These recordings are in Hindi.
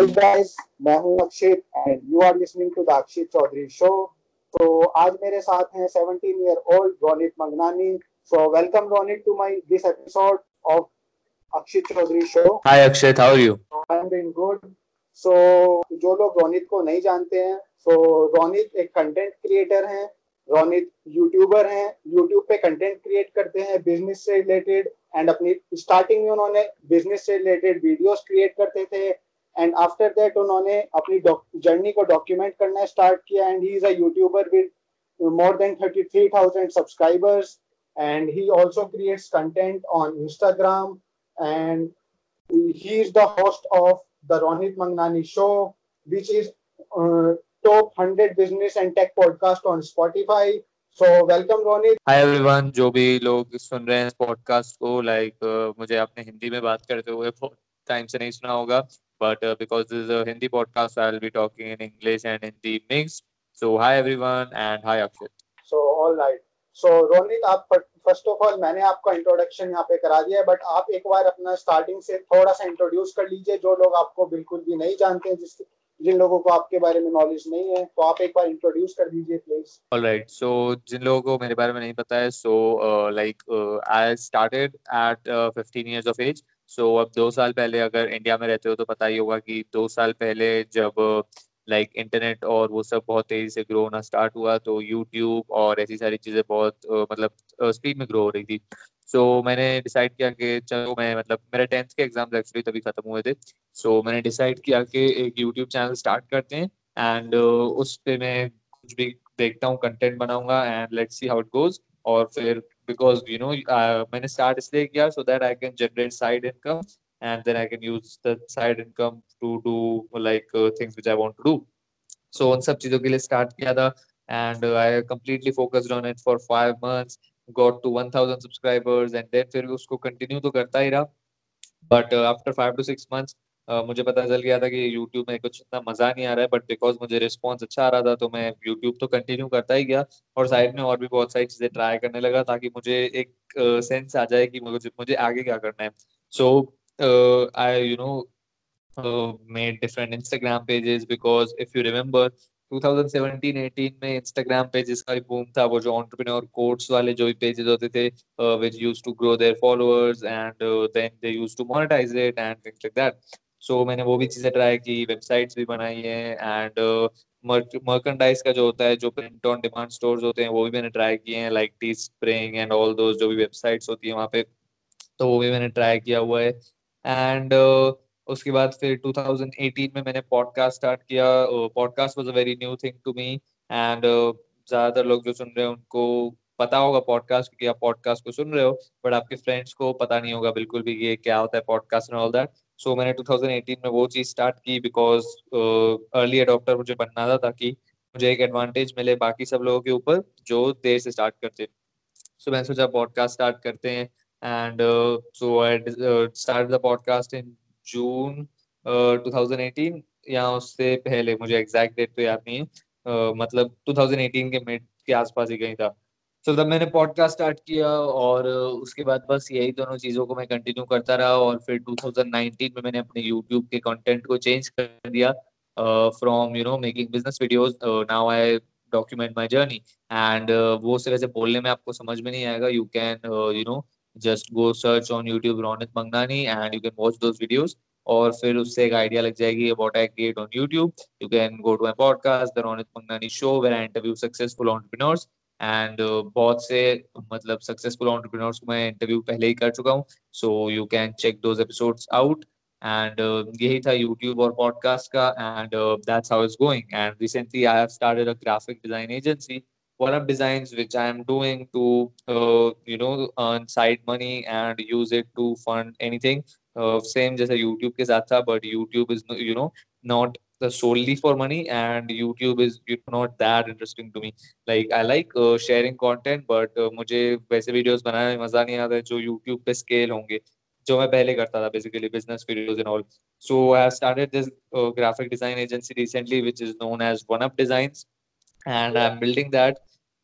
हेलो गाइस मैं हूँ Akshay and you are listening to the Akshay Chaudhary show तो आज मेरे साथ हैं 17 year old Ronit Magnani so welcome Ronit to my this episode of Akshay Chaudhary show hi Akshay how are you I am doing good so जो लोग रोनित को नहीं जानते हैं सो so, रोनित एक कंटेंट क्रिएटर हैं. रोनित यूट्यूबर हैं. यूट्यूब पे कंटेंट क्रिएट करते हैं बिज़नेस से रिलेटेड एंड अपनी स्टार्टिंग में उन्होंने बिज़नेस से रिलेटेड वीडियोस क्रिएट करते थे. एंड आफ्टर दैट उन्होंने अपनी जर्नी को डॉक्यूमेंट करना स्टार्ट किया and he is over with more than thirty three thousand subscribers and he also creates content on Instagram and he is the host of the Rohit Mangnani show which is top hundred business and tech podcast on Spotify so welcome Ronit hi everyone जो भी लोग सुन रहे हैं पॉडकास्ट को लाइक like, uh, मुझे आपने हिंदी में बात करते हुए टाइम से नहीं सुना होगा। But uh, because this is a Hindi podcast, I'll be talking in English and Hindi mixed. So hi everyone and hi Akshit. So all right. So Ronit, आप फ़र्स्ट ऑफ़ ऑल मैंने आपका इंट्रोडक्शन यहाँ पे करा दिया है बट आप एक बार अपना स्टार्टिंग से थोड़ा सा इंट्रोड्यूस कर लीजिए जो लोग आपको बिल्कुल भी नहीं जानते हैं जिस जिन लोगों को आपके बारे में नॉलेज नहीं है तो आप एक बार इंट्रोड्यूस कर दीजिए प्लीज़ ऑलराइट सो जिन लोगों को मेरे बारे में नहीं पता है so like I started at 15 years of age so so, अब दो साल पहले अगर इंडिया में रहते हो तो पता ही होगा कि दो साल पहले जब लाइक like, इंटरनेट और वो सब बहुत तेज़ी से ग्रो होना स्टार्ट हुआ तो यूट्यूब और ऐसी सारी चीज़ें बहुत मतलब स्पीड में ग्रो हो रही थी। सो so, मैंने डिसाइड किया कि चलो मैं मतलब मेरे टेंथ के एग्ज़ाम्स एक्चुअली तभी खत्म हुए थे। सो so, मैंने डिसाइड किया कि एक यूट्यूब चैनल स्टार्ट करते हैं एंड उस पर मैं कुछ भी देखता हूँ कंटेंट बनाऊँगा and let's see how it goes और फिर because you know uh, मैंने start इसलिए किया so that I can generate side income and then I can use the side income to do like uh, things which I want to do. So उन सब चीजों के लिए start किया था and uh, I completely focused on it for five months, got to 1000 subscribers and then फिर उसको continue तो करता ही रहा. But uh, after five to six months मुझे पता चल गया था कि YouTube में कुछ इतना मज़ा नहीं आ रहा है बट बिकॉज़ मुझे रिस्पॉन्स अच्छा आ रहा था तो मैं YouTube तो कंटिन्यू करता ही गया और साइड में और भी बहुत सारी चीज़ें ट्राई करने लगा ताकि मुझे एक सेंस आ जाए कि मुझे मुझे आगे क्या करना है। So I you know made different Instagram pages because if you remember 2017-18 में इंस्टाग्राम पेजेस का बूम था, वो जो एंटरप्रेन्योर कोर्स वाले जो भी पेजेस होते थे which used to grow their followers and then they used to monetize it and things like that so so, मैंने वो भी चीज़ें ट्राई की वेबसाइट्स भी बनाई है एंड मर्कंडाइज का जो होता है जो प्रिंट ऑन डिमांड स्टोर्स होते हैं वो भी मैंने ट्राई किए हैं like Teespring and all those जो भी वेबसाइट्स होती है वहाँ पे तो वो भी मैंने ट्राई किया हुआ है। एंड uh, उसके बाद फिर 2018 में मैंने पॉडकास्ट स्टार्ट किया। Podcast was a very new thing to me and ज़्यादातर लोग जो सुन रहे हैं उनको पता होगा पॉडकास्ट क्योंकि आप पॉडकास्ट को सुन रहे हो बट आपके फ्रेंड्स को पता नहीं होगा बिल्कुल भी ये क्या होता है podcast and all that so मैंने 2018 में वो चीज़ स्टार्ट की बिकॉज़ अर्ली एडॉप्टर मुझे बनना था ताकि मुझे एक एडवांटेज मिले बाकी सब लोगों के ऊपर जो देर से स्टार्ट करते। सो मैंने सोचा पॉडकास्ट स्टार्ट करते हैं and so I start the podcast in June uh, 2018 या उससे पहले मुझे एग्जैक्ट डेट तो याद नहीं है। Uh, मतलब 2018 के मिड के आसपास ही कहीं था। तो तब मैंने पॉडकास्ट स्टार्ट किया और उसके बाद बस यही दोनों चीज़ों को मैं कंटिन्यू करता रहा और फिर 2019 में मैंने अपने यूट्यूब के कंटेंट को चेंज कर दिया from you know making business videos now I document my journey and वो सिर्फ़ ऐसे बोलने में आपको समझ में नहीं आएगा you can you know just go search on YouTube Ronit Mangnani and you can watch those videos और फिर उससे एक आइडिया लग जाएगी about I create on YouTube you can go to my podcast the Ronit Mangnani show where I interview successful entrepreneurs and बहुत से मतलब सक्सेसफुल ऑन्टरप्रिनर्स को मैं इंटरव्यू पहले ही कर चुका हूँ so you can check those episodes out and यही था यूट्यूब और पॉडकास्ट का and that's how it's going and recently I have started a graphic design agency one of designs which I am doing to uh, you know earn side money and use it to fund anything. Uh, same जैसा YouTube के साथ था, but YouTube is you know not solely for money and YouTube is not that interesting to me. Like I like uh, sharing content, but uh, मुझे वैसे videos बनाने में मज़ा नहीं आता जो YouTube पे scale होंगे जो मैं पहले करता था business videos and all. So I have started this uh, graphic design agency recently, which is known as One Up Designs, and I'm building that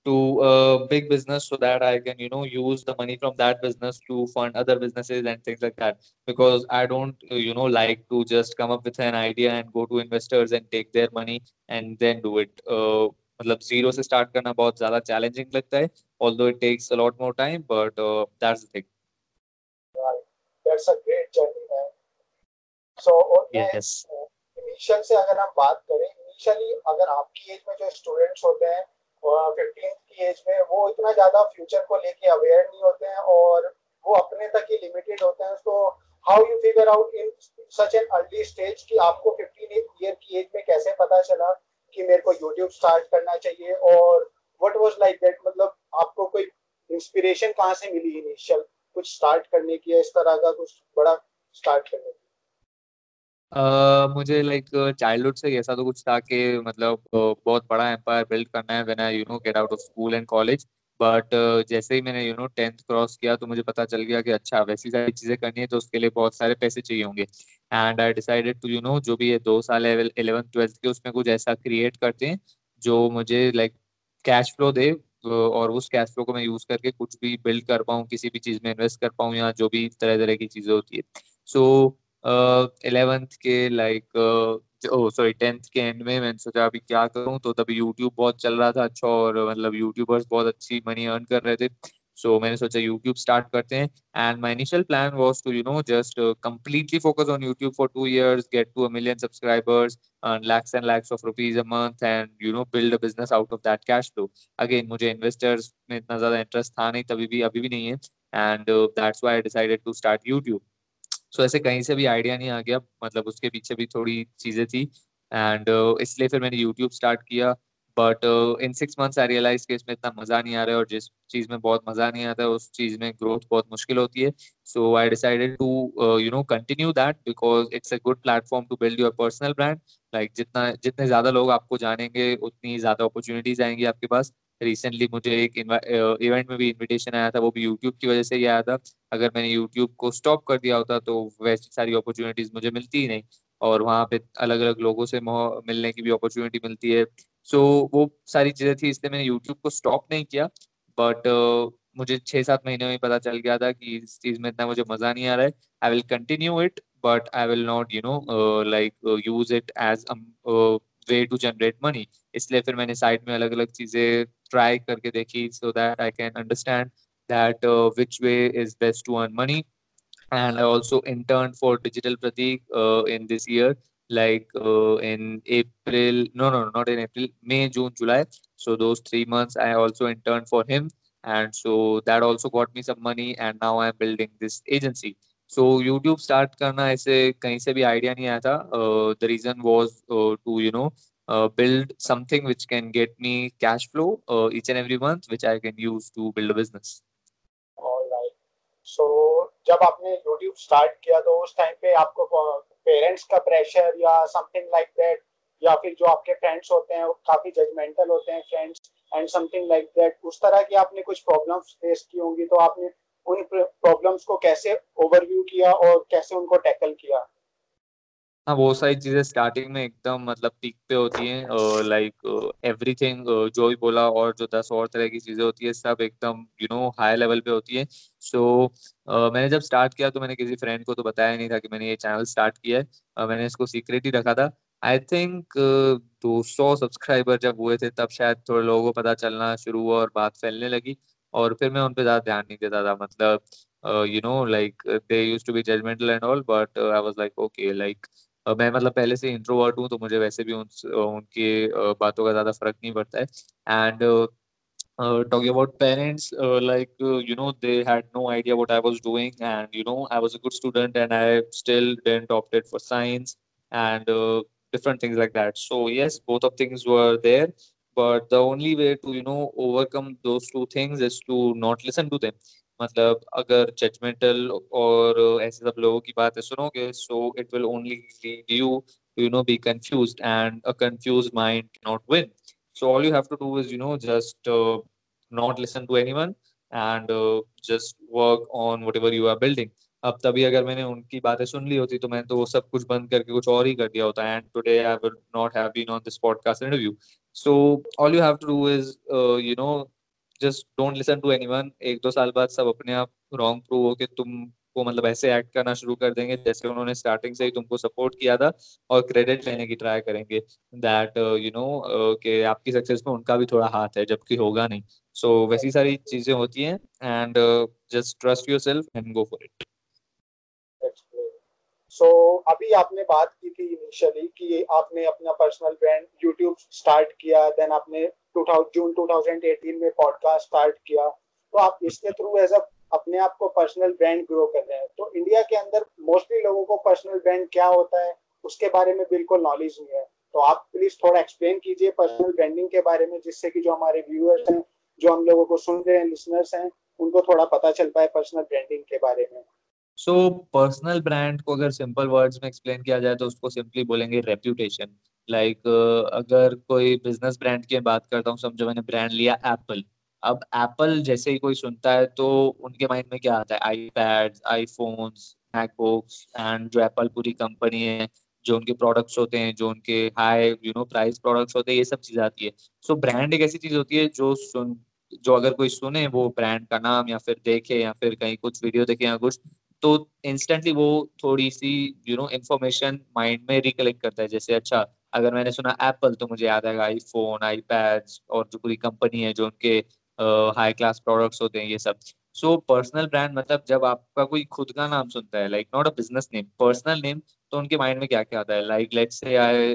to a big business so that I can, you know, use the money from that business to fund other businesses and things like that. Because I don't, uh, you know, like to just come up with an idea and go to investors and take their money and then do it. Uh, मतलब जीरो से स्टार्ट करना बहुत ज्यादा चैलेंजिंग लगता है although it takes a lot more time but uh, that's the thing right that's a great journey man so yes initial से अगर हम बात करें इनिशियली अगर आपकी एज में जो स्टूडेंट्स होते हैं फिफ्टीन की एज में वो इतना ज़्यादा फ्यूचर को लेके अवेयर नहीं होते हैं और वो अपने तक ही लिमिटेड होते हैं। तो how you figure out in such an early stage कि आपको फिफ्टीन ईयर की एज में कैसे पता चला कि मेरे को यूट्यूब स्टार्ट करना चाहिए? और व्हाट वाज लाइक दैट मतलब आपको कोई इंस्पिरेशन कहाँ से मिली इनिशियल कुछ स्टार्ट करने की इस तरह का कुछ बड़ा स्टार्ट करने की? Uh, मुझे लाइक चाइल्डहुड से ऐसा तो कुछ था कि मतलब बहुत बड़ा एम्पायर बिल्ड करना है I you know get out of school and college but जैसे ही मैंने यू नो टेंथ क्रॉस किया तो मुझे पता चल गया कि अच्छा वैसी सारी चीज़ें करनी है तो उसके लिए बहुत सारे पैसे चाहिए होंगे। And I decided to you know जो भी ये दो साल है इलेवंथ ट्वेल्थ के उसमें कुछ ऐसा क्रिएट करते हैं जो मुझे लाइक कैश फ्लो दे और उस कैश फ्लो को मैं यूज़ करके कुछ भी बिल्ड कर पाऊँ किसी भी चीज़ में इन्वेस्ट कर पाऊँ या जो भी तरह तरह की चीज़ें होती है। सो इलेवेंथ के लाइक ओ सॉरी टेंथ के एंड में मैंने सोचा अभी क्या करूँ तो तभी यूट्यूब बहुत चल रहा था अच्छा और मतलब यूट्यूबर्स बहुत अच्छी मनी अर्न कर रहे थे। सो so, मैंने सोचा यूट्यूब स्टार्ट करते हैं। And my initial plan was to you know just completely focus on YouTube for two years get to a million subscribers lakhs and lakhs of rupees a month and you know build a business out of that cash flow again मुझे इन्वेस्टर्स में इतना ज़्यादा इंटरेस्ट था नहीं तभी भी अभी भी नहीं है। And that's why I decided to start YouTube so ऐसे कहीं से भी आइडिया नहीं आ गया। मतलब उसके पीछे भी थोड़ी चीज़ें थी। एंड uh, इसलिए फिर मैंने यूट्यूब स्टार्ट किया। But in six months I realize कि इसमें इतना मज़ा नहीं आ रहा है और जिस चीज़ में बहुत मज़ा नहीं आता है उस चीज़ में ग्रोथ बहुत मुश्किल होती है। So I decided to you know continue that because it's a good platform to build your personal brand like जितना जितने ज़्यादा लोग आपको जानेंगे उतनी ज़्यादा अपॉर्चुनिटीज़ आएँगी आपके पास। रिसेंटली मुझे एक इवेंट में भी इनविटेशन आया था वो भी यूट्यूब की वजह से ही आया था। अगर मैंने यूट्यूब को स्टॉप कर दिया होता तो वैसी सारी अपॉर्चुनिटीज़ मुझे मिलती ही नहीं। और वहाँ पे अलग अलग लोगों से मिलने की भी अपॉर्चुनिटी मिलती है। सो so, वो सारी चीज़ें थी इसलिए मैंने यूट्यूब को स्टॉप नहीं किया। बट मुझे छह सात महीने में पता चल गया था कि इस चीज़ में इतना मुझे मज़ा नहीं आ रहा है। I will continue it but I will not you know like use it as way to generate money इसलिए फिर मैंने साइड में अलग अलग चीजें ट्राई करके देखी so that I can understand that which way is best to earn money and I also interned for Digital Pratik uh, in this year, like uh, in April. No, no, not in April. May, June, July. So those three months, I also interned for him, and so that also got me some money. And now I'm building this agency. So YouTube start करना ऐसे कहीं से भी आइडिया नहीं आया था। The reason was to you know build me cash flow uh, each and every month which i can use to build a business. All right. So जब आपने YouTube स्टार्ट किया तो उस टाइम पे आपको पेरेंट्स का प्रेशर या समथिंग लाइक दैट या फिर जो आपके फ्रेंड्स होते हैं वो काफ़ी जजमेंटल होते हैं friends and something like that उस तरह की आपने कुछ प्रॉब्लम्स फेस की होंगी तो आपने उन प्रॉब्लम्स को कैसे ओवरव्यू किया और कैसे उनको टैकल किया? हाँ वो सारी चीज़ें स्टार्टिंग में एकदम मतलब पीक पे होती हैं लाइक एवरीथिंग जो भी बोला और जो दस और तरह की चीज़ें होती है सब एकदम यू नो हाई लेवल पे होती है। सो so, uh, मैंने जब स्टार्ट किया तो मैंने किसी फ्रेंड को तो बताया नहीं था कि मैंने ये चैनल स्टार्ट किया है। Uh, मैंने इसको सीक्रेट ही रखा था। आई थिंक दो सौ सब्सक्राइबर जब हुए थे तब शायद थोड़े लोगों को पता चलना शुरू हुआ और बात फैलने लगी। और फिर मैं उन पर ज़्यादा ध्यान नहीं देता था मतलब you know like they used to be judgmental and all but I was like okay like मैं मतलब पहले से इंट्रोवर्ट हूँ तो मुझे वैसे भी उन उनके बातों का ज़्यादा फ़र्क नहीं पड़ता है and Uh, parents, uh, like uh, you know, they had no idea what I was doing, and you know, I was a good student, and I still didn't opted for science and different things like that. So yes, both of things were there, but the only way to you know overcome those two things is to not listen to them मतलब अगर जजमेंटल और ऐसे सब लोगों की बातें सुनोगे so it will only lead you you know be confused and uh confused mind not win so all you have to do is you know just uh, not listen to anyone and uh, just work on whatever you are building अब तभी अगर मैंने उनकी बातें सुन ली होती तो मैंने तो वो सब कुछ बंद करके कुछ और ही कर दिया होता and today I will not have been on this podcast interview all you have to do is, uh, you know, just don't listen to anyone एक दो साल बाद सब अपने आप रॉन्ग प्रूव हो के तुम को मतलब ऐसे एक्ट करना शुरू कर देंगे जैसे उन्होंने स्टार्टिंग से ही तुमको सपोर्ट किया था और क्रेडिट लेने की ट्राई करेंगे दैट यू नो कि आपकी सक्सेस में उनका भी थोड़ा हाथ है जबकि होगा नहीं। सो so, वैसी सारी चीज़ें होती हैं and just trust yourself and go for it so so, अभी आपने बात की थी इनिशियली कि आपने अपना पर्सनल ब्रांड यूट्यूब स्टार्ट किया देन आपने 2000 जून 2018 में पॉडकास्ट स्टार्ट किया। तो आप इसके थ्रू एज अ अपने आप को पर्सनल ब्रांड ग्रो कर रहे हैं। तो इंडिया के अंदर मोस्टली लोगों को पर्सनल ब्रांड क्या होता है उसके बारे में बिल्कुल नॉलेज नहीं है। तो आप प्लीज़ थोड़ा एक्सप्लेन कीजिए पर्सनल ब्रांडिंग के बारे में जिससे कि जो हमारे व्यूअर्स हैं जो हम लोगों को सुन रहे हैं लिसनर्स हैं उनको थोड़ा पता चल पाए पर्सनल ब्रांडिंग के बारे में। सो पर्सनल ब्रांड को अगर सिंपल वर्ड्स में एक्सप्लेन किया जाए तो उसको सिंपली बोलेंगे रेप्यूटेशन लाइक like, अगर कोई बिज़नेस ब्रांड की बात करता हूँ समझो मैंने ब्रांड लिया एप्पल अब एप्पल जैसे ही कोई सुनता है तो उनके माइंड में क्या आता है? IPad iPhones MacBooks and जो एप्पल पूरी कंपनी है जो उनके प्रोडक्ट्स होते हैं जो उनके high you know price products होते हैं ये सब चीज़ आती है. सो so, ब्रांड एक ऐसी चीज़ होती है जो सुन जो अगर कोई सुने वो ब्रांड का नाम या फिर देखे या फिर कहीं कुछ वीडियो देखे या कुछ तो इंस्टेंटली वो थोड़ी सी यू नो इन्फॉर्मेशन माइंड में रिकलेक्ट करता है जैसे अच्छा अगर मैंने सुना एप्पल तो मुझे याद आएगा आईफोन आई और जो पूरी कंपनी है जो उनके हाई क्लास प्रोडक्ट्स होते हैं ये सब। सो पर्सनल ब्रांड मतलब जब आपका कोई खुद का नाम सुनता है like not a business name personal name तो उनके माइंड में क्या क्या आता है? Like let's say I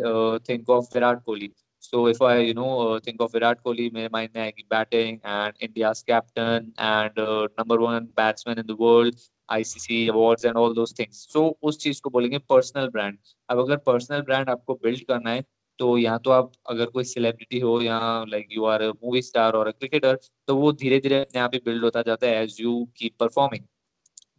think of Virat Kohli. If I, you know, uh, think of Virat Kohli, मेरे mind में आएगी and India's captain and uh, number one batsman in the world, ICC awards and all those things so उस चीज़ को बोलेंगे पर्सनल ब्रांड अब अगर पर्सनल ब्रांड आपको बिल्ड करना है तो यहाँ तो आप अगर कोई सेलिब्रिटी हो या like you are movie star और क्रिकेटर तो वो धीरे धीरे अपने आप ही बिल्ड होता जाता है as you keep performing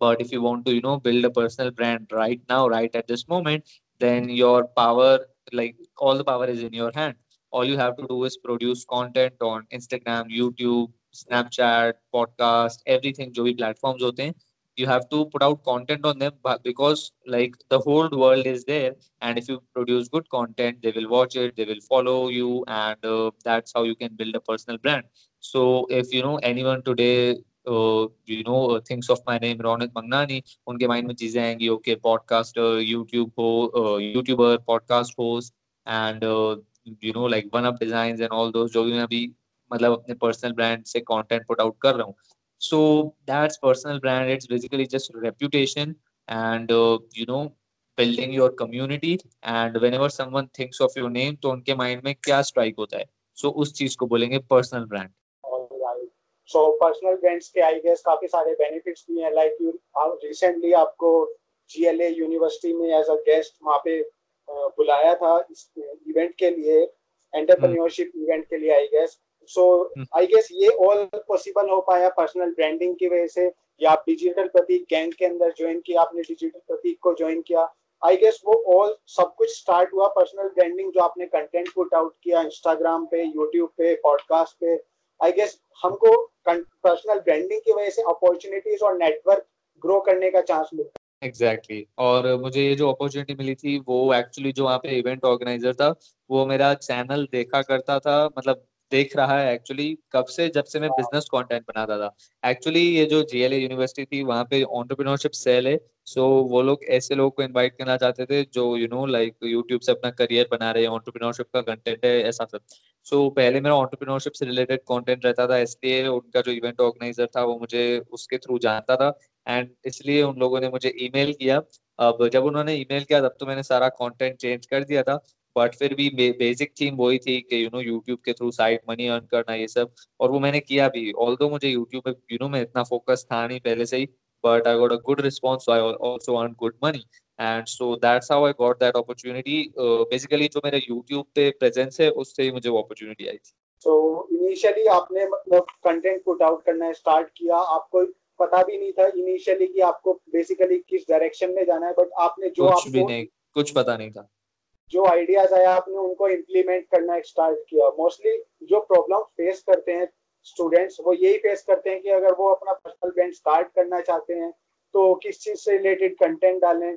but if you want to you know build a personal brand right now right at this moment then your power like all the power is in your hand all you have to do is produce content on Instagram YouTube Snapchat podcast everything जो भी प्लेटफॉर्म्स होते हैं you have to put out content on them because like the whole world is there and if you produce good content they will watch it they will follow you and uh, that's how you can build a personal brand so if you know anyone today uh, you know uh, thinks of my name Ronit Magnani उनके माइंड में चीजें आएंगी ओके पॉडकास्टर यूट्यूब हो YouTuber podcast host and you know like one up design and all those जो भी मैं अभी मतलब अपने पर्सनल ब्रांड से कंटेंट पुट आउट कर रहा हूँ so that's personal brand. It's basically just reputation and uh, you know building your community. And whenever someone thinks of your name तो उनके माइंड में क्या स्ट्राइक होता है? So, उस चीज़ को बोलेंगे personal brand so personal brands के आई गेस काफ़ी सारे बेनिफिट्स भी हैं. लाइक यू रिसेंटली आपको जीएलए यूनिवर्सिटी में एज अ गेस्ट वहाँ पे बुलाया था इस इवेंट के लिए एंटरप्रेन्योरशिप इवेंट के लिए I guess so I guess ये ऑल पॉसिबल हो पाया पर्सनल ब्रांडिंग की वजह से या आप डिजिटल प्रतीक गैंग के अंदर ज्वाइन किया आपने डिजिटल प्रतीक को ज्वाइन किया। आई गेस वो ऑल सब कुछ स्टार्ट हुआ पर्सनल ब्रांडिंग जो आपने कंटेंट पुट आउट किया इंस्टाग्राम पे यूट्यूब पे पॉडकास्ट पे। आई गेस हमको पर्सनल ब्रांडिंग की वजह से अपॉर्चुनिटीज़ और नेटवर्क ग्रो करने का चांस मिलता एग्जैक्टली exactly. और मुझे ये जो अपॉर्चुनिटी मिली थी वो एक्चुअली जो वहाँ पे इवेंट ऑर्गेनाइजर था वो मेरा चैनल देखा करता था मतलब देख रहा है एक्चुअली कब से जब से मैं बिज़नेस कंटेंट बनाता था। एक्चुअली ये जो जीएलए यूनिवर्सिटी थी वहाँ पे ऑन्टरप्रिनोरशिप सेल है। सो so, वो लोग ऐसे लोग को इनवाइट करना चाहते थे जो यू नो लाइक यूट्यूब से अपना करियर बना रहे हैं ऑन्टरप्रिनोरशिप का कंटेंट है ऐसा सब। सो so, पहले मेरा ऑन्टरप्रिनोरशिप से रिलेटेड कंटेंट रहता था इसलिए उनका जो इवेंट ऑर्गेनाइजर था वो मुझे उसके थ्रू जानता था। एंड इसलिए उन लोगों ने मुझे ईमेल किया। अब जब उन्होंने ईमेल किया तब तो मैंने सारा कंटेंट चेंज कर दिया था। बट फिर भी बे, बेसिक थीम वही थी कि यू नो यूट्यूब के थ्रू साइड मनी अर्न करना ये सब। और वो मैंने किया भी। ऑल मुझे यूट्यूब में यू नो में इतना फोकस था नहीं पहले से ही but I got a good response I also earn good money and so that's how I got that opportunity basically जो मेरे यूट्यूब पे प्रेजेंस है उससे ही मुझे वो अपॉर्चुनिटी आई थी। सो इनिशियली आपने मतलब कंटेंट पुट आउट करना स्टार्ट किया। आपको पता भी नहीं था इनिशियली कि आपको बेसिकली किस डायरेक्शन में जाना है बट आपने जो कुछ आपको भी नहीं कुछ पता नहीं था। जो आइडियाज़ आया आपने उनको इम्प्लीमेंट करना स्टार्ट किया। मोस्टली जो प्रॉब्लम फेस करते हैं स्टूडेंट्स वो यही फेस करते हैं कि अगर वो अपना पर्सनल ब्रांड स्टार्ट करना चाहते हैं तो किस चीज़ से रिलेटेड कंटेंट डालें।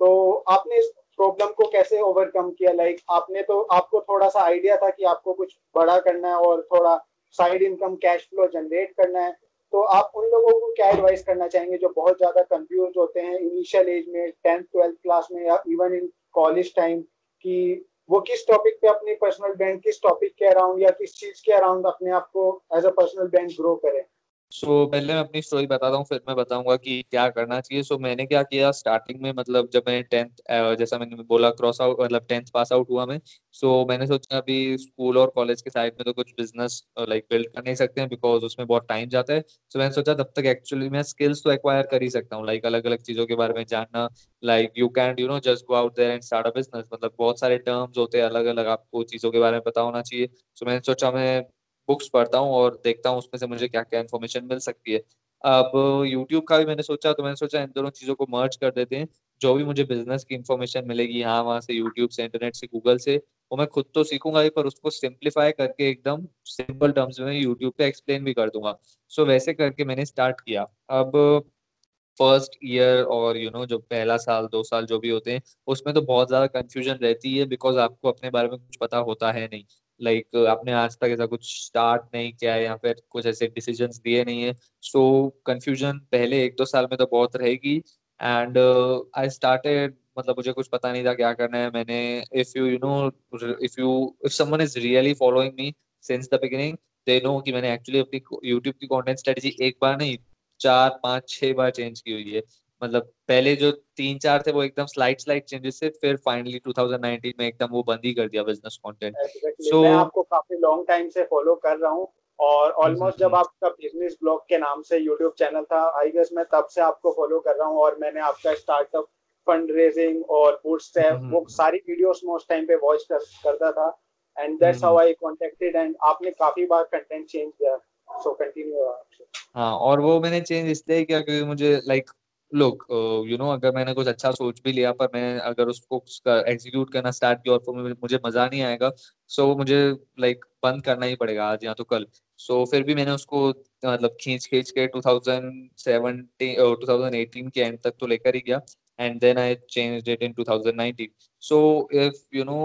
तो आपने इस प्रॉब्लम को कैसे ओवरकम किया? लाइक like, आपने तो आपको थोड़ा सा आइडिया था कि आपको कुछ बड़ा करना है और थोड़ा side income cash flow generate करना है। तो आप उन लोगों को क्या एडवाइस करना चाहेंगे जो बहुत ज़्यादा कंफ्यूज होते हैं? इनिशियल एज में टेंथ ट्वेल्थ क्लास में या इवन इन कॉलेज टाइम कि वो किस टॉपिक पे अपनी पर्सनल ब्रांड किस टॉपिक के अराउंड या किस चीज़ के अराउंड अपने आप को as a personal brand grow करें। सो so, पहले मैं अपनी स्टोरी बताता हूँ फिर मैं बताऊँगा कि क्या करना चाहिए। सो so, मैंने क्या किया स्टार्टिंग में मतलब जब मैंने टेंथ जैसा मैंने बोला क्रॉस आउट मतलब टेंथ पास आउट हुआ मैं। सो so, मैंने सोचा अभी स्कूल और कॉलेज के साइड में तो कुछ बिज़नेस लाइक बिल्ड कर नहीं सकते हैं बिकॉज़ उसमें बहुत टाइम जाता है। सो so, मैंने सोचा तब तक एक्चुअली मैं स्किल्स तो एक्वायर कर ही सकता हूँ लाइक अलग अलग चीज़ों के बारे में जानना। Like you can you know just go out there and start a business मतलब बहुत सारे टर्म्स होते हैं अलग अलग आपको चीज़ों के बारे में पता होना चाहिए। सो so, मैंने सोचा मैं बुक्स पढ़ता हूँ और देखता हूँ उसमें से मुझे क्या क्या इन्फॉर्मेशन मिल सकती है। अब यूट्यूब का भी मैंने सोचा तो मैंने सोचा इन दोनों चीज़ों को मर्ज कर देते हैं। जो भी मुझे बिज़नेस की इन्फॉर्मेशन मिलेगी यहाँ वहाँ से यूट्यूब से इंटरनेट से गूगल से वो मैं खुद तो सीखूँगा ही पर उसको सिंप्लीफाई करके एकदम सिंपल टर्म्स में यूट्यूब पे एक्सप्लेन भी कर दूँगा। सो so, वैसे करके मैंने स्टार्ट किया। अब फ़र्स्ट ईयर और यू नो जो पहला साल दो साल जो भी होते हैं उसमें तो बहुत ज़्यादा कंफ्यूजन रहती है बिकॉज़ आपको अपने बारे में कुछ पता होता है नहीं। लाइक like, आपने आज तक ऐसा कुछ स्टार्ट नहीं किया है या फिर कुछ ऐसे डिसीज़न दिए नहीं है। सो so, कंफ्यूजन पहले एक दो साल में तो बहुत रहेगी। एंड आई स्टार्टेड मतलब मुझे कुछ पता नहीं था क्या करना है। मैंने if you you know if you if someone is really following me since the beginning they know कि मैंने एक्चुअली अपनी यूट्यूब की कंटेंट स्ट्रेटजी एक बार नहीं चार पाँच छह बार चेंज की हुई है। मतलब पहले जो तीन चार थे वो एकदम स्लाइड स्लाइड चेंजेस थे फिर फाइनली 2019 में एकदम वो बंद ही कर दिया बिज़नेस कंटेंट सो मैं आपको काफ़ी लॉन्ग टाइम से फॉलो कर रहा हूँ और ऑलमोस्ट जब आपका बिज़नेस ब्लॉग के नाम से यूट्यूब चैनल था आई गेस मैं तब से आपको फॉलो कर रहा हूँ और मैंने आपका स्टार्टअप फंड रेजिंग और बूटस्ट्रैप वो सारी वीडियोस में उस टाइम पे वॉच कर, करता था and that's how I contacted and आपने काफ़ी बार कंटेंट चेंज किया। सो कंटिन्यू हाँ और वो मैंने चेंज इसलिए किया क्योंकि मुझे लाइक लोग यू नो अगर मैंने कुछ अच्छा सोच भी लिया पर मैं अगर उसको एग्जीक्यूट करना स्टार्ट किया और फिर मुझे मज़ा नहीं आएगा सो so मुझे लाइक like, बंद करना ही पड़ेगा आज या तो कल। सो so, फिर भी मैंने उसको मतलब खींच खींच के 2017 2018 के एंड तक तो लेकर ही गया and then I change it in 2019 so if you know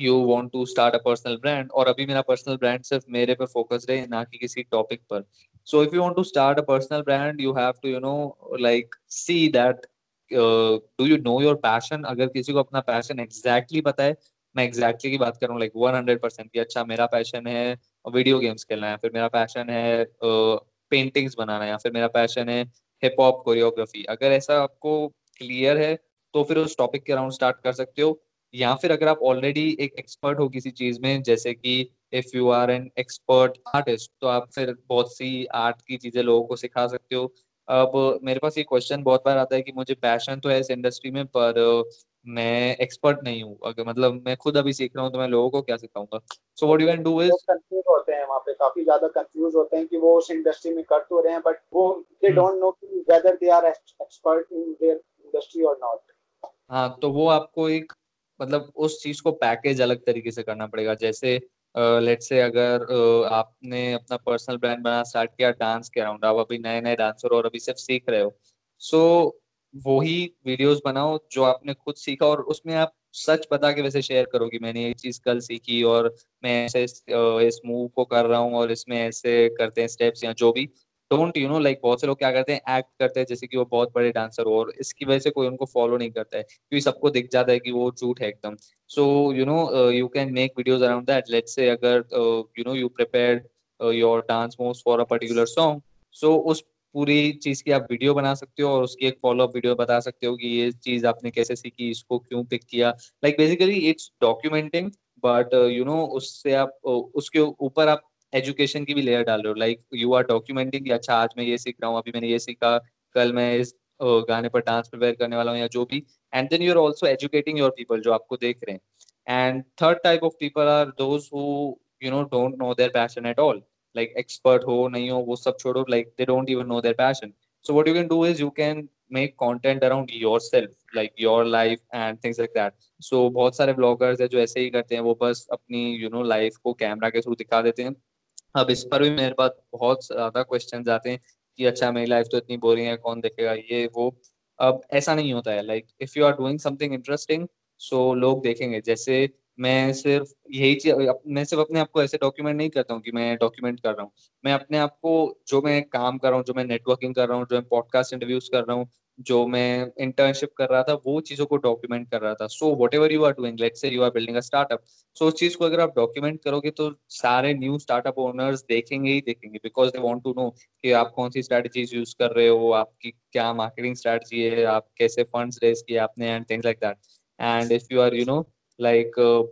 you want to start a personal brand और अभी मेरा पर्सनल ब्रांड सिर्फ़ मेरे पे फोकस रहे ना कि किसी टॉपिक पर। So if you want to start a personal brand you have to you know like see that uh, do you know your passion? अगर किसी को अपना पैशन एग्जैक्टली पता है मैं एग्जैक्टली की बात कर लाइक वन हंड्रेड परसेंट की अच्छा मेरा पैशन है वीडियो गेम्स खेलना है फिर मेरा पैशन है पेंटिंग्स बनाना है या फिर मेरा पैशन है हिप हॉप कोरियोग्राफी अगर ऐसा आपको क्लियर है तो फिर उस टॉपिक के अराउंड स्टार्ट कर सकते हो। या फिर अगर आप ऑलरेडी एक एक्सपर्ट हो किसी चीज़ में जैसे कि if you are an expert artist तो आप फिर बहुत सी आर्ट की चीज़ें लोगों को सिखा सकते हो। अब मेरे पास ये क्वेश्चन बहुत बार आता है कि मुझे पैशन तो है इस इंडस्ट्री में पर मैं एक्सपर्ट नहीं हूँ। अगर मतलब मैं खुद अभी सीख रहा हूँ तो मैं लोगों को क्या सिखाऊँगा? So what you can do is confuse होते हैं वहाँ पे काफ़ी ज़्यादा कंफ्यूज होते हैं कि वो उस इंडस्ट्री में कर तो रहे हैं बट वो दे डोंट नो कि whether they are expert in their industry और नॉट हाँ तो वो आपको एक मतलब उस चीज़ को पैकेज अलग तरीके से करना पड़ेगा। जैसे लेट्स से अगर uh, आपने अपना पर्सनल ब्रांड बनाना स्टार्ट किया डांस के अराउंड आप अभी नए नए डांसर और अभी सिर्फ़ सीख रहे हो सो so, वही वीडियोस बनाओ जो आपने खुद सीखा और उसमें आप सच बता के वैसे शेयर करो कि मैंने ये चीज़ कल सीखी और मैं ऐसे इस मूव को कर रहा हूँ और इसमें ऐसे करते हैं स्टेप्स या जो भी। डोंट यू नो लाइक बहुत से लोग क्या करते हैं एक्ट करते हैं जैसे कि वो बहुत बड़े डांसर हो और इसकी वजह से कोई उनको फॉलो नहीं करता है क्योंकि सबको दिख जाता है कि वो झूठ है एकदम। So you know you can make videos around that let's say अगर you know you prepare your dance moves for a particular song so उस पूरी चीज़ की आप वीडियो बना सकते हो और उसकी एक फॉलो अप वीडियो बता सकते हो कि ये चीज़ आपने कैसे सीखी इसको क्यों पिक किया। Like basically it's documenting but you know उससे आप uh, उसके ऊपर आप एजुकेशन की भी लेयर डाल रहे हो? लाइक यू आर डॉक्यूमेंटिंग अच्छा आज मैं ये सीख रहा हूँ, अभी मैंने ये सीखा, कल मैं इस गाने पर डांस प्रिपेयर करने वाला हूँ या जो भी। And then you are also educating your people जो आपको देख रहे हैं। And third type of people are those who you know don't know their passion at all like expert हो, नहीं हो, वो सब छोड़ो like they don't even know their passion so what you can do is you can make content around yourself like your life and things like that so बहुत सारे ब्लॉगर्स है जो ऐसे ही करते हैं, वो बस अपनी यू नो लाइफ को कैमरा के थ्रू दिखा देते हैं। अब इस पर भी मेरे पास बहुत ज़्यादा क्वेश्चन आते हैं कि अच्छा मेरी लाइफ तो इतनी बोरिंग है, कौन देखेगा, ये, वो। अब ऐसा नहीं होता है like if you are doing something interesting so लोग देखेंगे। जैसे मैं सिर्फ़ यही चीज़ मैं सिर्फ़ अपने आप को ऐसे डॉक्यूमेंट नहीं करता हूँ कि मैं डॉक्यूमेंट कर रहा हूँ। मैं अपने आप को, जो मैं काम कर रहा हूँ, जो मैं नेटवर्किंग कर रहा हूँ, जो मैं पॉडकास्ट इंटरव्यूज़ कर रहा हूँ जो मैं इंटर्नशिप कर रहा था वो चीज़ों को डॉक्यूमेंट कर रहा था। So whatever you are doing let's say you are building a startup so उस चीज़ को अगर आप डॉक्यूमेंट करोगे तो सारे न्यू स्टार्टअप ओनर्स देखेंगे ही देखेंगे because they want to know कि आप कौन सी स्ट्रेटजीज यूज़ कर रहे हो आपकी क्या मार्केटिंग स्ट्रेटजी है आप कैसे फंड्स रेज किए आपने and things like that and if you are you know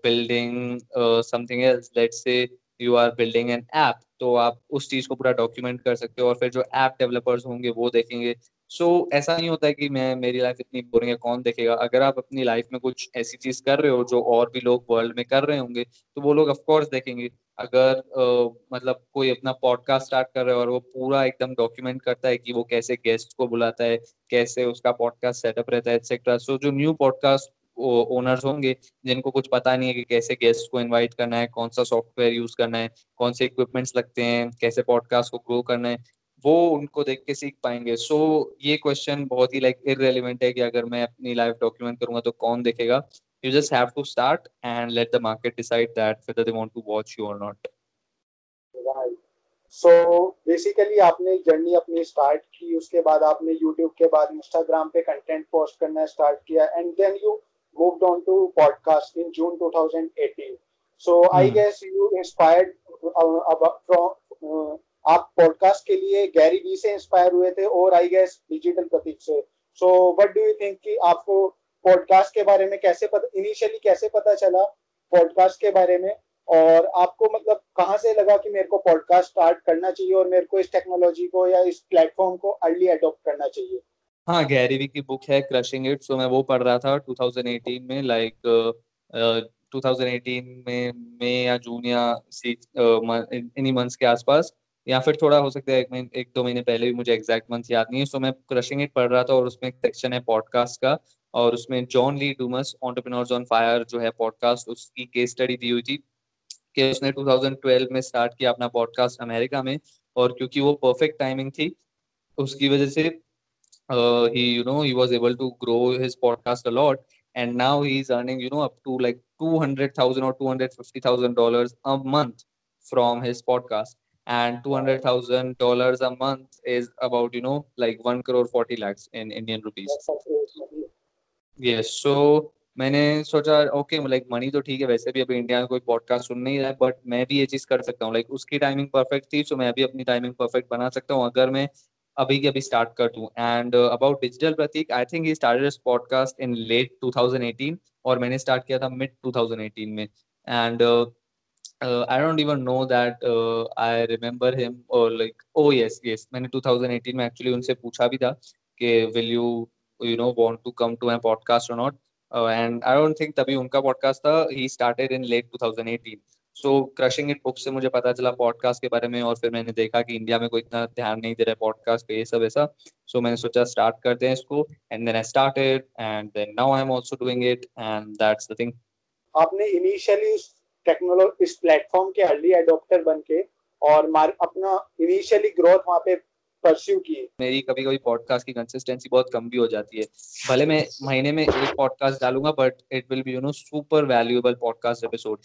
building uh, something else let's say you are building an app तो आप उस चीज़ को पूरा डॉक्यूमेंट कर सकते हो और फिर जो ऐप डेवलपर्स होंगे वो देखेंगे सो so, ऐसा नहीं होता है कि मैं मेरी लाइफ इतनी बोरिंग है कौन देखेगा? अगर आप अपनी लाइफ में कुछ ऐसी चीज़ कर रहे हो जो और भी लोग वर्ल्ड में कर रहे होंगे तो वो लोग ऑफकोर्स देखेंगे। अगर uh, मतलब कोई अपना पॉडकास्ट स्टार्ट कर रहा है और वो पूरा एकदम डॉक्यूमेंट करता है कि वो कैसे गेस्ट को बुलाता है कैसे उसका पॉडकास्ट सेटअप रहता है एक्सेट्रा सो so, जो न्यू पॉडकास्ट ओनर्स होंगे जिनको कुछ पता नहीं है कि कैसे गेस्ट को इनवाइट करना है कौन सा सॉफ्टवेयर यूज़ करना है कौन से इक्विपमेंट्स लगते हैं कैसे पॉडकास्ट को ग्रो करना है वो उनको देख के सीख पाएँगे सो so, ये क्वेश्चन बहुत ही लाइक इरेलीवेंट है कि अगर मैं अपनी लाइफ डॉक्यूमेंट करूँगा तो कौन देखेगा you just have to start and let the market decide that whether they want to watch you और नॉट सो बेसिकली आपने जर्नी अपनी स्टार्ट की उसके बाद आपने यूट्यूब के बाद इंस्टाग्राम पे कंटेंट पोस्ट करना स्टार्ट किया and then you moved on to podcast in June 2018. So mm. I guess you inspired uh, from uh, आप पॉडकास्ट के लिए गैरी वी से इंस्पायर हुए थे और आई गेस डिजिटल प्रतीक से। So what do you think कि आपको पॉडकास्ट के बारे में कैसे पता इनिशियली कैसे पता चला पॉडकास्ट के बारे में? और आपको मतलब कहाँ से लगा कि मेरे को पॉडकास्ट स्टार्ट करना चाहिए और मेरे को इस टेक्नोलॉजी को या इस प्लेटफॉर्म को अर्ली अडॉप्ट करना चाहिए? हाँ गैरीवी की बुक है क्रशिंग इट सो मैं वो पढ़ रहा था 2018 में लाइक like, uh, 2018 में मई या जून या इन्हीं मंथ्स के आसपास। या फिर थोड़ा हो सकता है एक महीने, एक दो महीने पहले भी मुझे एग्जैक्ट मंथ याद नहीं है सो मैं क्रशिंग इट पढ़ रहा था और उसमें एक सेक्शन है पॉडकास्ट का और उसमें John Lee Dumas entrepreneurs on fire जो है पॉडकास्ट उसकी केस स्टडी दी हुई थी कि उसने 2012 में स्टार्ट किया अपना पॉडकास्ट अमेरिका में और क्योंकि वो परफेक्ट टाइमिंग थी, उसकी वजह से he, you know, he was able to grow his podcast a lot and now he's earning, you know, up to like 200000 or 250000 dollars a month from his podcast. And 200000 dollars a month is about you know like 1 crore 40 lakhs in indian rupees. Yes so मैंने सोचा ओके लाइक मनी तो ठीक है वैसे भी अभी इंडिया में कोई पॉडकास्ट सुन नहीं रहा है बट मैं भी ये चीज़ कर सकता हूँ। लाइक उसकी टाइमिंग परफेक्ट थी तो मैं भी अपनी टाइमिंग परफेक्ट बना सकता हूँ अगर मैं अभी के अभी स्टार्ट कर दूँ। And about digital Prateek I think he started podcast in late 2018 और मैंने स्टार्ट किया था मिड 2018 में। And I don't even know that I remember him और लाइक ओ यस यस मैंने 2018 में एक्चुअली उनसे पूछा भी था कि will you you know want to come to my podcast और not and I don't think तभी उनका पॉडकास्ट था ही started in late 2018 so crushing it book से मुझे पता चला पॉडकास्ट के बारे में और फिर मैंने देखा कि इंडिया में कोई इतना ध्यान नहीं दे रहा है पॉडकास्ट पे ये सब ऐसा। सो so, मैंने सोचा स्टार्ट करते हैं इसको and then I started and then now I am also doing it and that's the thing आपने इनिशियली इस टेक्नोलॉजी इस प्लेटफॉर्म के अर्ली एडॉप्टर बन के और अपना इनिशियली ग्रोथ वहाँ पे परस्यू की मेरी कभी कभी पॉडकास्ट की कंसिस्टेंसी बहुत कम भी हो जाती है। भले मैं महीने में एक पॉडकास्ट डालूँगा but it will be you know super valuable podcast episode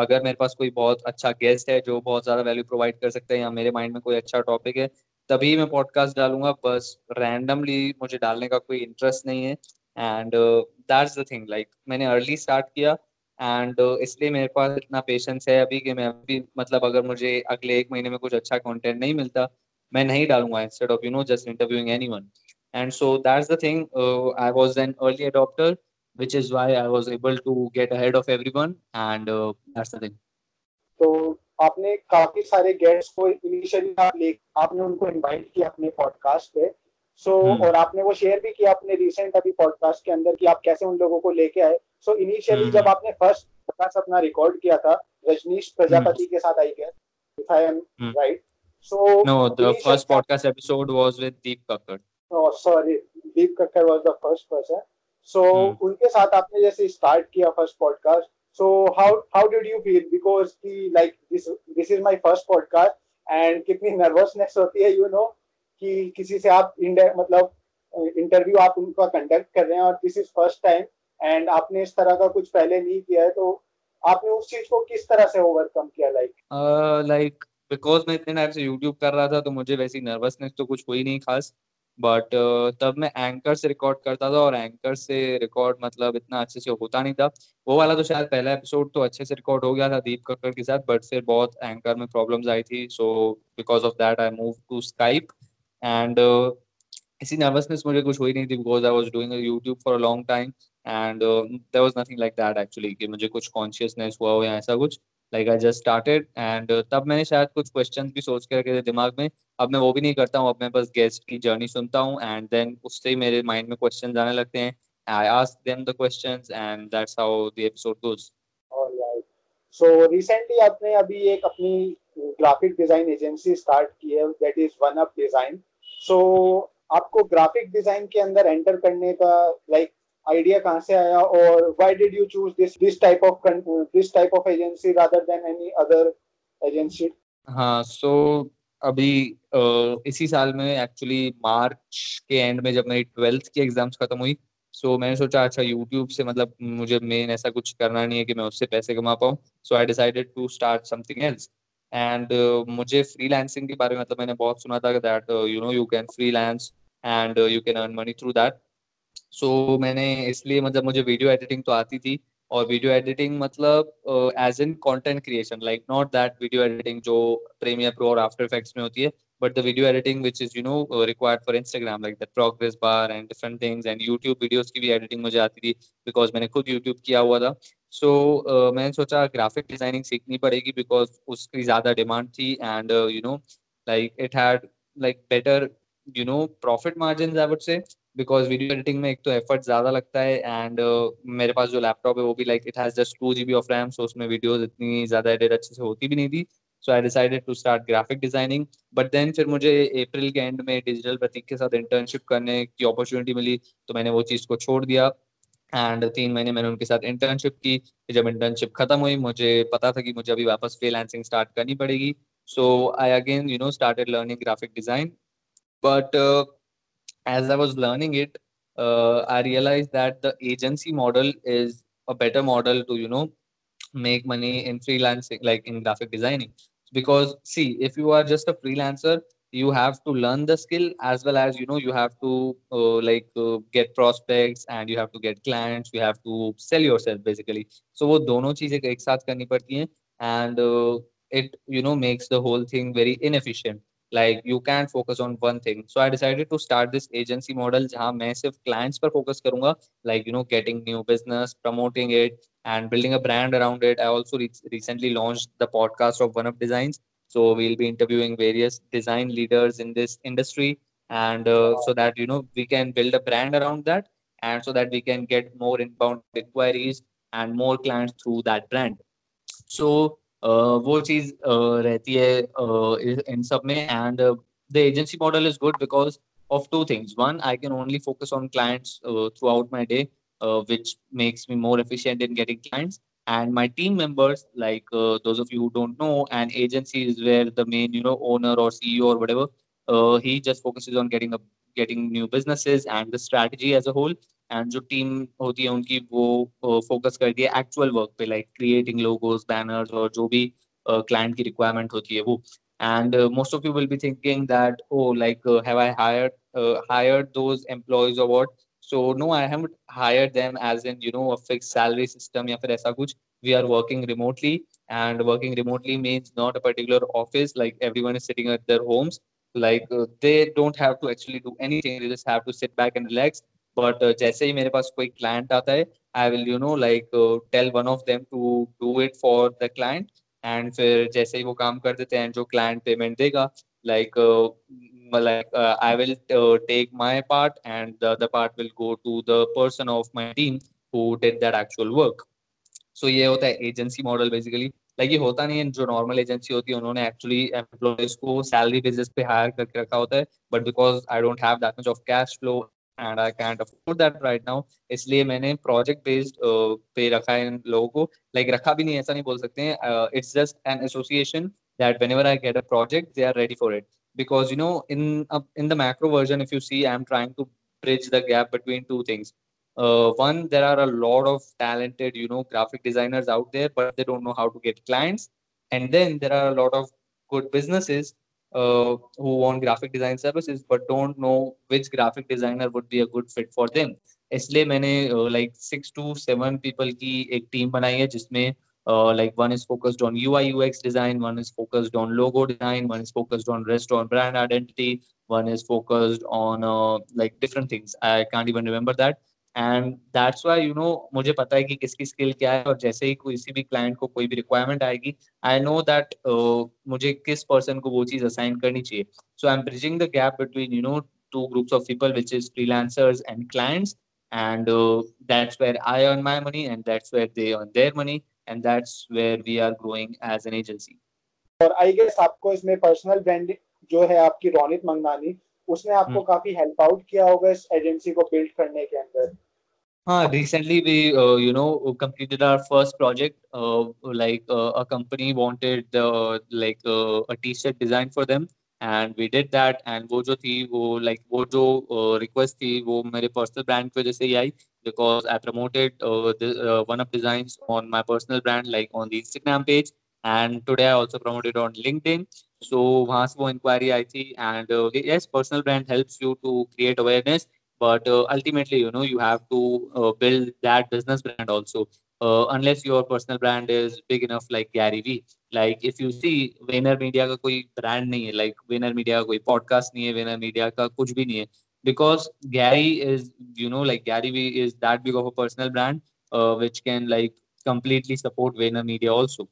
अगर मेरे पास कोई बहुत अच्छा गेस्ट है जो बहुत ज़्यादा वैल्यू प्रोवाइड कर सकता है या मेरे माइंड में कोई अच्छा टॉपिक है, तभी मैं पॉडकास्ट डालूँगा। बस रैंडमली मुझे डालने का कोई इंटरेस्ट नहीं है। And that's the thing like मैंने अर्ली स्टार्ट किया एंड uh, इसलिए मेरे पास इतना पेशेंस है अभी कि मैं अभी मतलब अगर मुझे अगले एक महीने में कुछ अच्छा कंटेंट नहीं मिलता मैं नहीं डालूँगा instead of you know just interviewing anyone and so that's the thing uh, i was an early adopter which is why i was able to get ahead of everyone and uh, that's the thing. तो आपने काफ़ी सारे गेस्ट को इनिशियली आप ले आपने उनको इनवाइट किया अपने पॉडकास्ट पे. सो so, hmm. और आपने वो शेयर भी किया अपने रिसेंट अभी पॉडकास्ट के अंदर कि आप कैसे उन लोगों को लेके आए. सो so, इनिशियली जब आपने फ़र्स्ट प्रकाश अपना रिकॉर्ड किया था रजनीश प्रजापति के साथ I guess I am right so no the first podcast episode was with Deep Kakkar sorry so उनके साथ आपने जैसे स्टार्ट किया first podcast so how how did you feel because की like this is my first podcast and कितनी नर्वसनेस होती है यू नो कि किसी से आप मतलब इंटरव्यू आप उनका कंडक्ट कर रहे हैं और this is first time and आपने इस तरह का कुछ पहले नहीं किया है तो आपने उस चीज़ को किस तरह से ओवरकम किया लाइक लाइक बिकॉज़ मैं इतने टाइम से यूट्यूब कर रहा था तो मुझे वैसी नर्वसनेस तो कुछ हुई नहीं खास। बट uh, तब मैं एंकर से रिकॉर्ड करता था और एंकर से रिकॉर्ड मतलब इतना अच्छे से होता नहीं था। वो वाला तो शायद पहला एपिसोड तो अच्छे से रिकॉर्ड हो गया था दीप कक्कर के साथ बट फिर बहुत एंकर में प्रॉब्लम्स आई थी। So because of that I move to Skype and इसी नर्वसनेस मुझे कुछ हुई नहीं थी because I was doing YouTube for a long time and there was nothing like that actually कि मुझे कुछ कॉन्शियसनेस हुआ हो या ऐसा कुछ। Like I just started and तब मैंने शायद कुछ क्वेश्चन भी सोच के रखे थे दिमाग में। अब मैं वो भी नहीं करता हूँ अब मैं बस गेस्ट की जर्नी सुनता हूँ एंड देन उससे ही मेरे माइंड में क्वेश्चन आने लगते हैं। I ask them the questions and that's how the episode goes alright so recently आपने अभी एक अपनी ग्राफिक डिज़ाइन एजेंसी स्टार्ट की है that is one up design so आपको ग्राफिक डिज़ाइन के अंदर एंटर करने का लाइक like, आइडिया कहाँ से आया और why did you choose this this type of this type of agency rather than any other agency हाँ सो so, अभी uh, इसी साल में एक्चुअली मार्च के एंड में जब मेरी ट्वेल्थ की एग्ज़ाम्स खत्म हुई सो so, मैंने सोचा अच्छा यूट्यूब से मतलब मुझे मेन ऐसा कुछ करना नहीं है कि मैं उससे पैसे कमा पाऊँ so I decided to start something else and मुझे फ्रीलांसिंग के बारे में मतलब मैंने बहुत सुना था that you know you can freelance and you can earn money through that so so, मैंने इसलिए मतलब मुझे वीडियो एडिटिंग तो आती थी और वीडियो एडिटिंग मतलब as in content creation like not that video editing जो प्रीमियर प्रो और आफ्टर इफेक्ट्स में होती है but the video editing which is you know required for Instagram like the progress bar and different things and YouTube videos की भी एडिटिंग मुझे आती थी बिकॉज़ मैंने खुद यूट्यूब किया हुआ था। सो so, uh, मैंने सोचा ग्राफिक डिज़ाइनिंग सीखनी पड़ेगी बिकॉज़ उसकी ज़्यादा डिमांड थी and you know like it had like better you know profit margin I would say because video editing में एक तो एफर्ट ज़्यादा लगता है एंड uh, मेरे पास जो लैपटॉप है वो भी like it has just two G B of RAM so उसमें वीडियोज़ इतनी ज़्यादा एडिट अच्छे से होती भी नहीं थी. So I decided to start graphic designing but then फिर मुझे अप्रैल के एंड में डिजिटल प्रतीक के साथ इंटर्नशिप करने की अपॉर्चुनिटी मिली तो मैंने वो चीज़ को छोड़ दिया. एंड तीन महीने मैंने उनके साथ इंटर्नशिप की. जब इंटर्नशिप खत्म हुई मुझे पता था कि मुझे अभी वापस फ्रीलांसिंग स्टार्ट करनी पड़ेगी. So I again you know started learning graphic design but as I was learning it, uh, I realized that the agency model is a better model to you know make money in freelancing, like in graphic designing. Because see, if you are just a freelancer, you have to learn the skill as well as you know you have to uh, like uh, get prospects and you have to get clients you have to sell yourself basically so वो दोनों चीजें एक साथ करनी पड़ती हैं and uh, it you know makes the whole thing very inefficient like you can't focus on one thing. So i decided to start this agency model jahan main sirf clients par focus karunga like you know getting new business promoting it and building a brand around it. I also re- recently launched the podcast of one up designs. So we'll be interviewing various design leaders in this industry. And uh, so that you know we can build a brand around that and so that we can get more inbound inquiries and more clients through that brand. So वो चीज रहती है इन सब में and the agency model is good because of two things. One, I can only focus on clients uh, throughout my day, uh, which makes me more efficient in getting clients. And my team members, like uh, those of you who don't know, an agency is where the main, you know, owner or CEO or whatever, he just focuses on getting a getting new businesses and the strategy as a whole. And जो टीम होती है उनकी वो फोकस करती है एक्चुअल वर्क पे लाइक क्रिएटिंग लोगोस बैनर्स और जो भी क्लाइंट की रिक्वायरमेंट होती है वो uh, of you will be thinking that oh like uh, have i hired uh, hired those employees or what so no i haven't hired them as in you know a fixed salary system या फिर ऐसा कुछ we are working remotely and working remotely means not a particular office like everyone is sitting at their homes like uh, they don't have to actually do anything they just have to sit back and relax but uh, जैसे ही मेरे पास कोई क्लाइंट आता है I will you know like tell one of them to do it for the client and फिर जैसे ही वो काम कर देते हैं जो क्लाइंट पेमेंट देगा like I will uh, take my part and the other part will go to the person of my team who did that actual work. So ये होता है एजेंसी मॉडल बेसिकली लाइक ये होता नहीं है जो नॉर्मल एजेंसी होती है उन्होंने एक्चुअली एम्प्लॉयज़ को सैलरी बेसिस पे हायर करके रखा होता है but because I don't have that much of cash flow and I can't afford that right now इसलिए मैंने प्रोजेक्ट बेस्ड पे रखा है इन लोगों को लाइक like, रखा भी नहीं ऐसा नहीं बोल सकते हैं it's just an association that whenever I get a project they are ready for it because you know in uh, in the macro version if you see i'm trying to bridge the gap between two things uh, one there are a lot of talented you know graphic designers out there but they don't know how to get clients and then there are a lot of good businesses uh, who want graphic design services but don't know which graphic designer would be a good fit for them इसलिए मैंने like six two seven people की एक टीम बनाई है जिसमें like one is focused on UI UX design, one is focused on logo design, one is focused on restaurant brand identity, one is focused on uh, like different things. I can't even remember that. And that's why you know मुझे पता है कि किसकी स्किल क्या है और जैसे ही कोई, किसी भी क्लाइंट को कोई भी रिक्वायरमेंट आएगी आई नो दैट मुझे किस पर्सन को वो चीज़ असाइन करनी चाहिए। So I am bridging the gap between you know two groups of people which is freelancers and clients and that's where I earn my money and that's where they earn their money and that's where we are growing as an agency और आई गेस आपको इसमें पर्सनल ब्रांडिंग जो है आपकी रोनित मंगनानी उसने आपको hmm. काफ़ी हेल्प आउट किया होगा इस एजेंसी को बिल्ड करने के अंदर हाँ recently we uh, you know completed our first project uh, like uh, a company wanted uh, like uh, a t-shirt design for them and we did that and वो जो थी वो like वो जो uh, request थी वो मेरे personal brand की वजह से ही आई because I promoted uh, the, uh, one of designs on my personal brand like on the Instagram page and today I also promoted on LinkedIn सो वहाँ से वो इंक्वायरी आई थी and yes personal brand helps you to create awareness but ultimately you know you have to build that business brand also unless your personal brand is big enough like Gary Vee like if you see Vayner Media का कोई ब्रांड नहीं है लाइक वेनर मीडिया का कोई पॉडकास्ट नहीं है वेनर मीडिया का कुछ भी नहीं है. Because Gary is you know like Gary Vee is that big of a personal brand which can like completely support Vayner Media also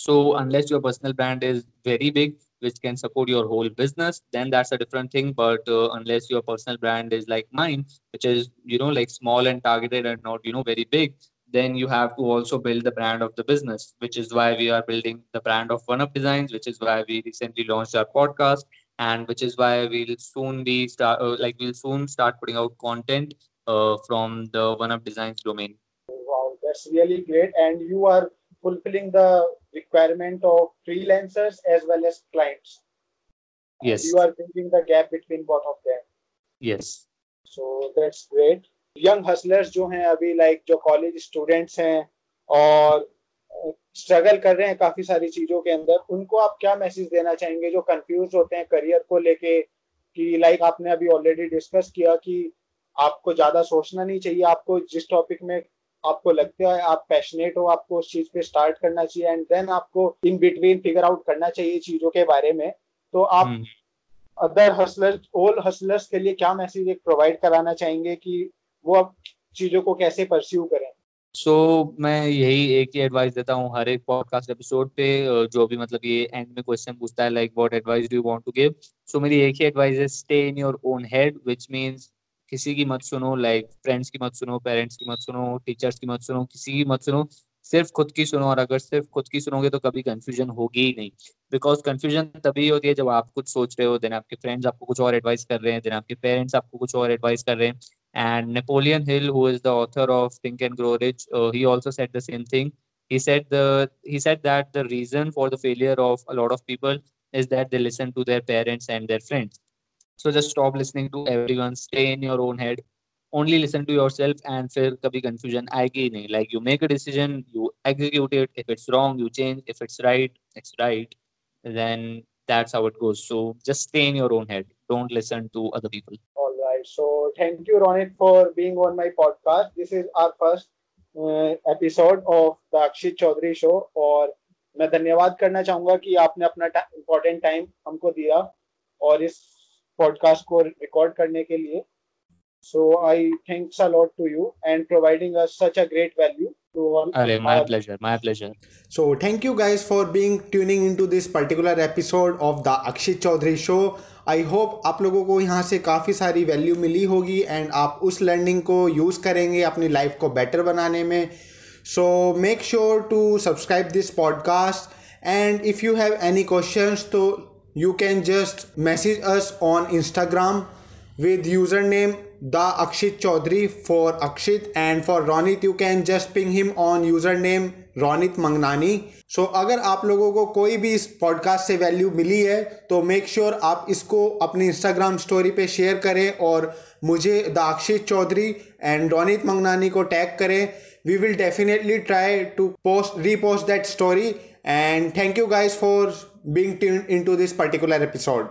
so unless your personal brand is very big, which can support your whole business, then that's a different thing. But uh, unless your personal brand is like mine, which is you know like small and targeted and not you know very big, then you have to also build the brand of the business, which is why we are building the brand of One Up Designs, which is why we recently launched our podcast, and which is why we'll soon be start uh, like we'll soon start putting out content uh, from the One Up Designs domain. Wow, that's really great, and you are fulfilling the requirement of freelancers as well as clients. Yes. You are bridging the gap between both of them. Yes. So that's great. Young hustlers जो हैं अभी लाइक जो कॉलेज स्टूडेंट्स हैं और स्ट्रगल कर रहे हैं काफ़ी सारी चीज़ों के अंदर उनको आप क्या मैसेज देना चाहेंगे जो कंफ्यूज होते हैं करियर को लेके कि लाइक आपने अभी ऑलरेडी डिस्कस किया कि आपको ज़्यादा सोचना नहीं चाहिए आपको जिस टॉपिक में आपको लगता है आप पैशनेट हो आपको उस चीज़ पे स्टार्ट करना चाहिए एंड देन आपको इन बिटवीन फिगर आउट करना चाहिए चीज़ों के बारे में तो आप अदर हसलर्स ऑल हसलर्स के लिए क्या मैसेज एक प्रोवाइड कराना चाहेंगे कि वो अब चीज़ों को कैसे परस्यू करें? सो so, मैं यही एक ही एडवाइस देता हूँ हर एक पॉडकास्ट एपिसोड पे जो भी मतलब ये एंड में क्वेश्चन पूछता है like what advice do you want to give so मेरी एक ही एडवाइस है stay in your own head which means किसी की मत सुनो लाइक फ्रेंड्स की मत सुनो पेरेंट्स की मत सुनो टीचर्स की मत सुनो, किसी की मत सुनो, सिर्फ़ खुद की सुनो। और अगर सिर्फ़ खुद की सुनोगे तो कभी कंफ्यूजन होगी ही नहीं। बिकॉज़ कंफ्यूजन तभी होती है जब आप कुछ सोच रहे हो देन आपके फ्रेंड्स आपको कुछ और एडवाइस कर रहे हैं देन आपके पेरेंट्स आपको कुछ और एडवाइस कर रहे हैं। And Napoleon Hill who is the author of Think and Grow Rich he also said the same thing he said that the reason for the failure of a lot of people is that they listen to their parents and their friends. so just stop listening to everyone stay in your own head only listen to yourself and फिर कभी confusion आएगी नहीं like you make a decision you execute it if it's wrong you change if it's right it's right then that's how it goes so just stay in your own head don't listen to other people all right so thank you Ronit for being on my podcast this is our first uh, episode of the Akshit Chaudhary show और मैं धन्यवाद करना चाहूंगा कि आपने अपना इम्पोर्टेंट टाइम हमको दिया और इस पॉडकास्ट को रिकॉर्ड करने के लिए. So I thanks a lot to you and providing us such a great value to all अरे my pleasure my pleasure so thank you guys for being tuning into this particular episode of the Akshay Chaudhary show I hope आप लोगों को यहाँ से काफ़ी सारी वैल्यू मिली होगी एंड आप उस लर्निंग को यूज़ करेंगे अपनी लाइफ को बेटर बनाने में. So make sure to subscribe this podcast and if you have any questions तो you can just message us on Instagram with username the Akshit Chaudhary for Akshit and for Ronit you can just ping him on username Ronit Mangnani so so, अगर आप लोगों को कोई भी इस पॉडकास्ट से वैल्यू मिली है तो मेक श्योर sure आप इसको अपनी इंस्टाग्राम स्टोरी पे शेयर करें और मुझे दाक्षित चौधरी एंड रोनित मंगनानी को टैग करें. We will definitely try to post repost that story and thank you guys for being tuned into this particular episode